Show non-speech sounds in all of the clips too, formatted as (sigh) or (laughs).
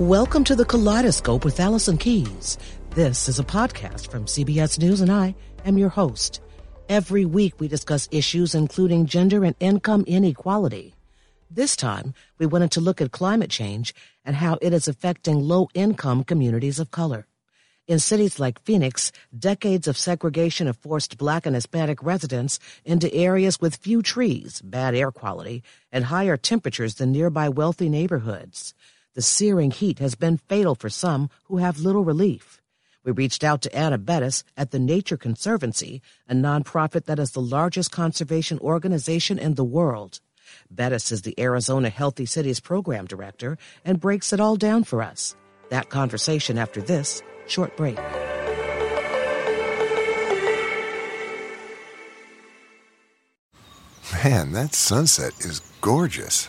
Welcome to the Kaleidoscope with Allison Keyes. This is a podcast from CBS News, and I am your host. Every week, we discuss issues including gender and income inequality. This time, we wanted to look at climate change and how it is affecting low income communities of color. In cities like Phoenix, decades of segregation have forced black and Hispanic residents into areas with few trees, bad air quality, and higher temperatures than nearby wealthy neighborhoods. The searing heat has been fatal for some who have little relief. We reached out to Anna Bettis at the Nature Conservancy, a nonprofit that is the largest conservation organization in the world. Bettis is the Arizona Healthy Cities Program Director and breaks it all down for us. That conversation after this short break. Man, that sunset is gorgeous.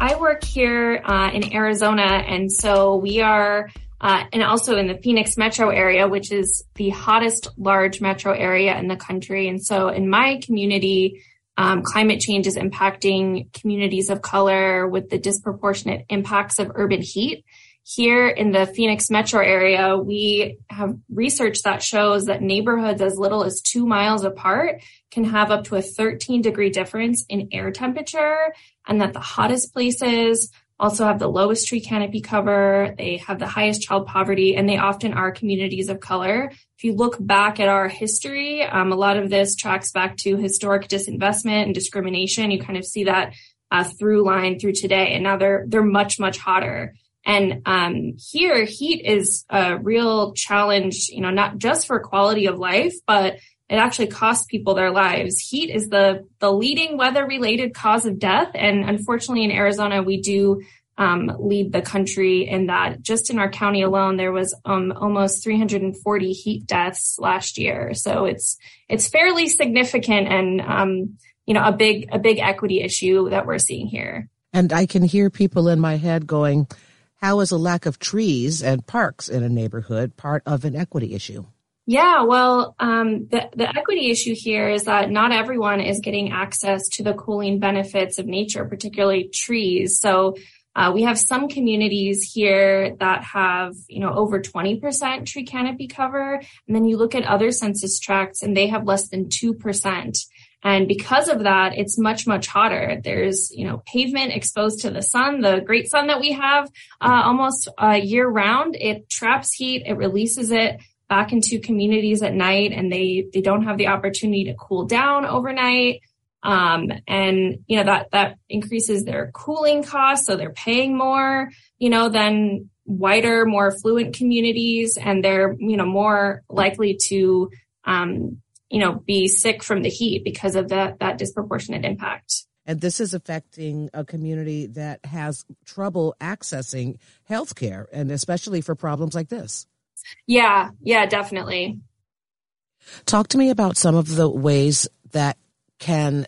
I work here uh, in Arizona, and so we are, uh, and also in the Phoenix metro area, which is the hottest large metro area in the country. And so in my community, um, climate change is impacting communities of color with the disproportionate impacts of urban heat. Here in the Phoenix metro area, we have research that shows that neighborhoods as little as two miles apart can have up to a 13 degree difference in air temperature and that the hottest places also have the lowest tree canopy cover. They have the highest child poverty and they often are communities of color. If you look back at our history, um, a lot of this tracks back to historic disinvestment and discrimination. You kind of see that uh, through line through today and now they're, they're much, much hotter. And um, here, heat is a real challenge, you know, not just for quality of life, but it actually costs people their lives. Heat is the the leading weather related cause of death, and unfortunately, in Arizona, we do um, lead the country in that. Just in our county alone, there was um, almost 340 heat deaths last year. So it's it's fairly significant, and um, you know, a big a big equity issue that we're seeing here. And I can hear people in my head going how is a lack of trees and parks in a neighborhood part of an equity issue? Yeah, well, um, the, the equity issue here is that not everyone is getting access to the cooling benefits of nature, particularly trees. So uh, we have some communities here that have, you know, over 20% tree canopy cover. And then you look at other census tracts and they have less than 2%. And because of that, it's much, much hotter. There's, you know, pavement exposed to the sun, the great sun that we have uh, almost uh, year round. It traps heat, it releases it back into communities at night, and they they don't have the opportunity to cool down overnight. Um, and you know that that increases their cooling costs, so they're paying more, you know, than whiter, more affluent communities, and they're you know more likely to um, you know, be sick from the heat because of that, that disproportionate impact. And this is affecting a community that has trouble accessing health care, and especially for problems like this. Yeah, yeah, definitely. Talk to me about some of the ways that can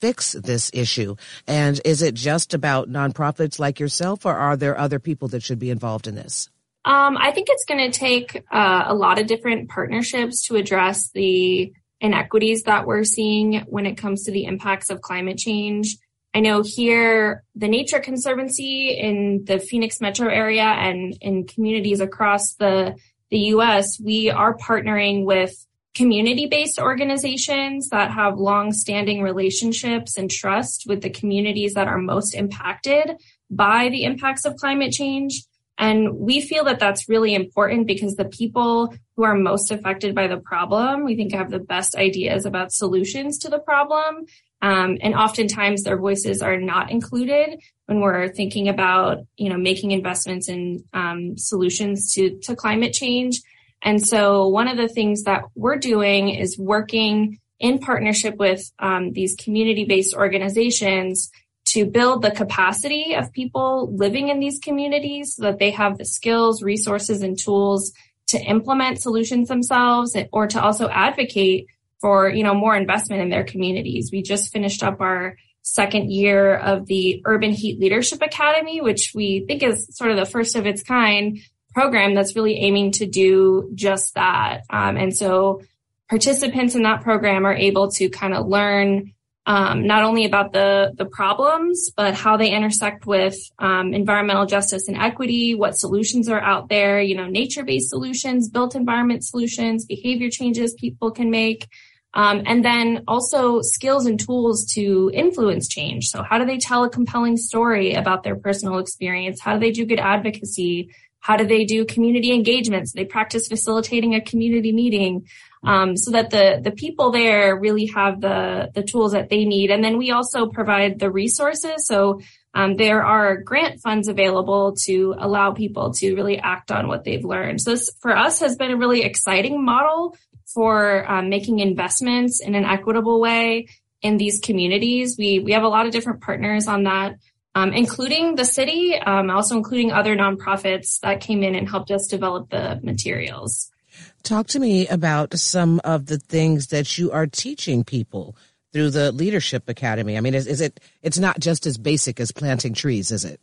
fix this issue. And is it just about nonprofits like yourself, or are there other people that should be involved in this? Um, I think it's going to take uh, a lot of different partnerships to address the inequities that we're seeing when it comes to the impacts of climate change. I know here, the Nature Conservancy in the Phoenix metro area and in communities across the, the US, we are partnering with community based organizations that have long standing relationships and trust with the communities that are most impacted by the impacts of climate change. And we feel that that's really important because the people who are most affected by the problem, we think have the best ideas about solutions to the problem. Um, and oftentimes their voices are not included when we're thinking about, you know, making investments in um, solutions to, to climate change. And so one of the things that we're doing is working in partnership with um, these community-based organizations to build the capacity of people living in these communities so that they have the skills, resources, and tools to implement solutions themselves or to also advocate for, you know, more investment in their communities. We just finished up our second year of the Urban Heat Leadership Academy, which we think is sort of the first of its kind program that's really aiming to do just that. Um, and so participants in that program are able to kind of learn um, not only about the the problems, but how they intersect with um, environmental justice and equity, what solutions are out there, you know, nature based solutions, built environment solutions, behavior changes people can make. Um, and then also skills and tools to influence change. So how do they tell a compelling story about their personal experience? How do they do good advocacy? How do they do community engagements? They practice facilitating a community meeting um, so that the the people there really have the the tools that they need. And then we also provide the resources. So um, there are grant funds available to allow people to really act on what they've learned. So this for us has been a really exciting model for um, making investments in an equitable way in these communities. We we have a lot of different partners on that. Um, including the city, um, also including other nonprofits that came in and helped us develop the materials. Talk to me about some of the things that you are teaching people through the Leadership Academy. I mean, is, is it, it's not just as basic as planting trees, is it?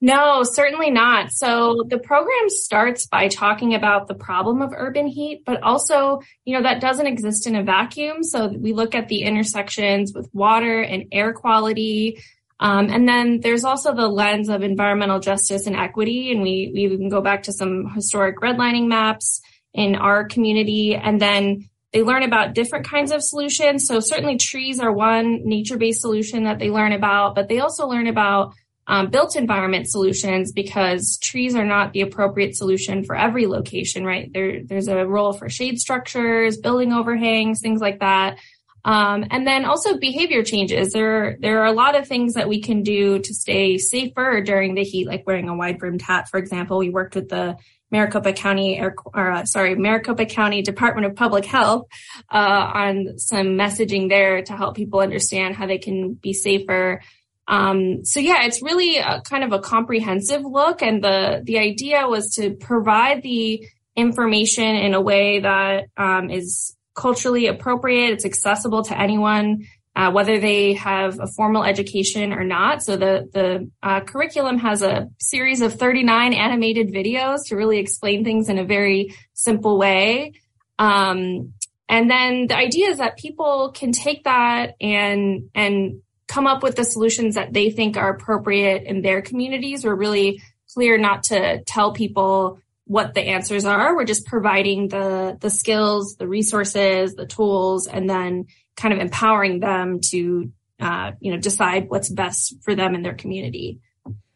No, certainly not. So the program starts by talking about the problem of urban heat, but also, you know, that doesn't exist in a vacuum. So we look at the intersections with water and air quality. Um, and then there's also the lens of environmental justice and equity. And we, we can go back to some historic redlining maps in our community. And then they learn about different kinds of solutions. So certainly trees are one nature-based solution that they learn about, but they also learn about um, built environment solutions because trees are not the appropriate solution for every location, right? There, there's a role for shade structures, building overhangs, things like that. Um, and then also behavior changes. There, there are a lot of things that we can do to stay safer during the heat, like wearing a wide brimmed hat, for example. We worked with the Maricopa County, or, uh, sorry, Maricopa County Department of Public Health uh, on some messaging there to help people understand how they can be safer. Um, so yeah, it's really a, kind of a comprehensive look, and the the idea was to provide the information in a way that um, is culturally appropriate. It's accessible to anyone uh, whether they have a formal education or not. So the the uh, curriculum has a series of 39 animated videos to really explain things in a very simple way. Um, and then the idea is that people can take that and and come up with the solutions that they think are appropriate in their communities. We're really clear not to tell people what the answers are. We're just providing the the skills, the resources, the tools, and then kind of empowering them to uh, you know decide what's best for them and their community.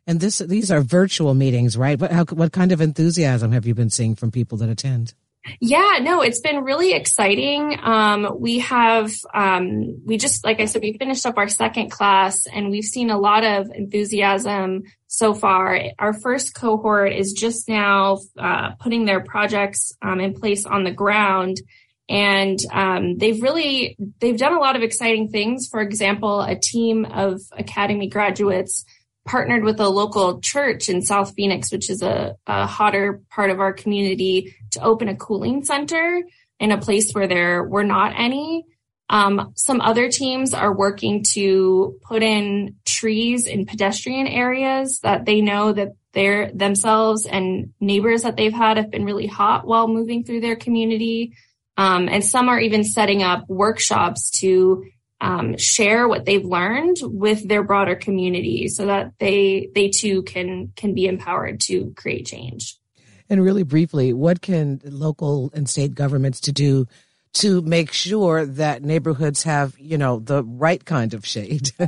And this these are virtual meetings, right? What how, what kind of enthusiasm have you been seeing from people that attend? Yeah, no, it's been really exciting. Um, we have, um, we just, like I said, we finished up our second class and we've seen a lot of enthusiasm so far. Our first cohort is just now, uh, putting their projects, um, in place on the ground and um, they've really they've done a lot of exciting things. For example a team of academy graduates partnered with a local church in south phoenix which is a, a hotter part of our community to open a cooling center in a place where there were not any. Um, some other teams are working to put in trees in pedestrian areas that they know that they're themselves and neighbors that they've had have been really hot while moving through their community um, and some are even setting up workshops to um, share what they've learned with their broader community so that they they too can can be empowered to create change. And really briefly, what can local and state governments to do to make sure that neighborhoods have, you know, the right kind of shade? (laughs)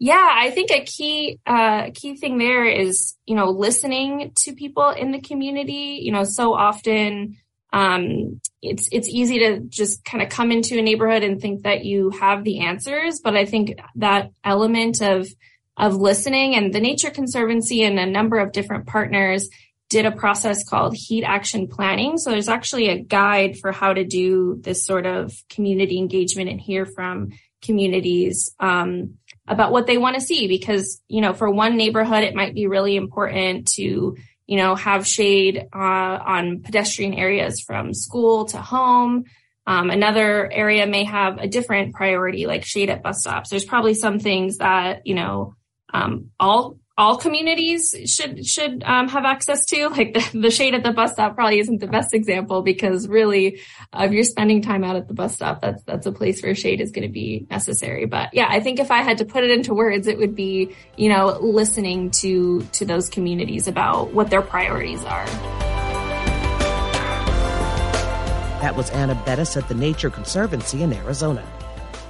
Yeah, I think a key uh, key thing there is you know listening to people in the community. You know, so often um, it's it's easy to just kind of come into a neighborhood and think that you have the answers, but I think that element of of listening and the Nature Conservancy and a number of different partners did a process called heat action planning. So there's actually a guide for how to do this sort of community engagement and hear from communities. Um, about what they want to see because, you know, for one neighborhood, it might be really important to, you know, have shade uh, on pedestrian areas from school to home. Um, another area may have a different priority, like shade at bus stops. There's probably some things that, you know, um, all all communities should should um, have access to. Like (laughs) the, the, shade at the bus stop probably isn't the best example because really, uh, if you're spending time out at the bus stop, that's that's a place where shade is going to be necessary. But yeah, I think if I had to put it into words, it would be you know listening to to those communities about what their priorities are. That was Anna Bettis at the Nature Conservancy in Arizona.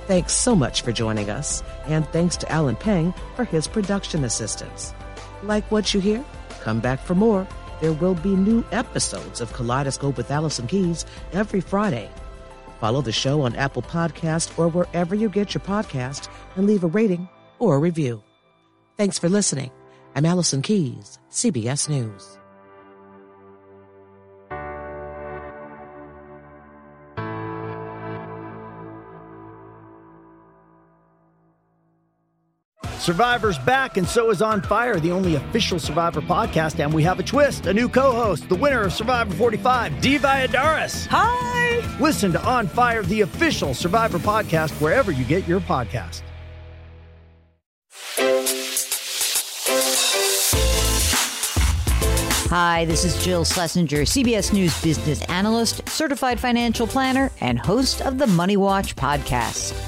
Thanks so much for joining us, and thanks to Alan Peng for his production assistance. Like what you hear? Come back for more. There will be new episodes of Kaleidoscope with Allison Keyes every Friday. Follow the show on Apple Podcast or wherever you get your podcast and leave a rating or a review. Thanks for listening. I'm Allison Keyes, CBS News. Survivor's back, and so is On Fire, the only official Survivor podcast. And we have a twist a new co host, the winner of Survivor 45, Dee Valladares. Hi! Listen to On Fire, the official Survivor podcast, wherever you get your podcast. Hi, this is Jill Schlesinger, CBS News business analyst, certified financial planner, and host of the Money Watch podcast.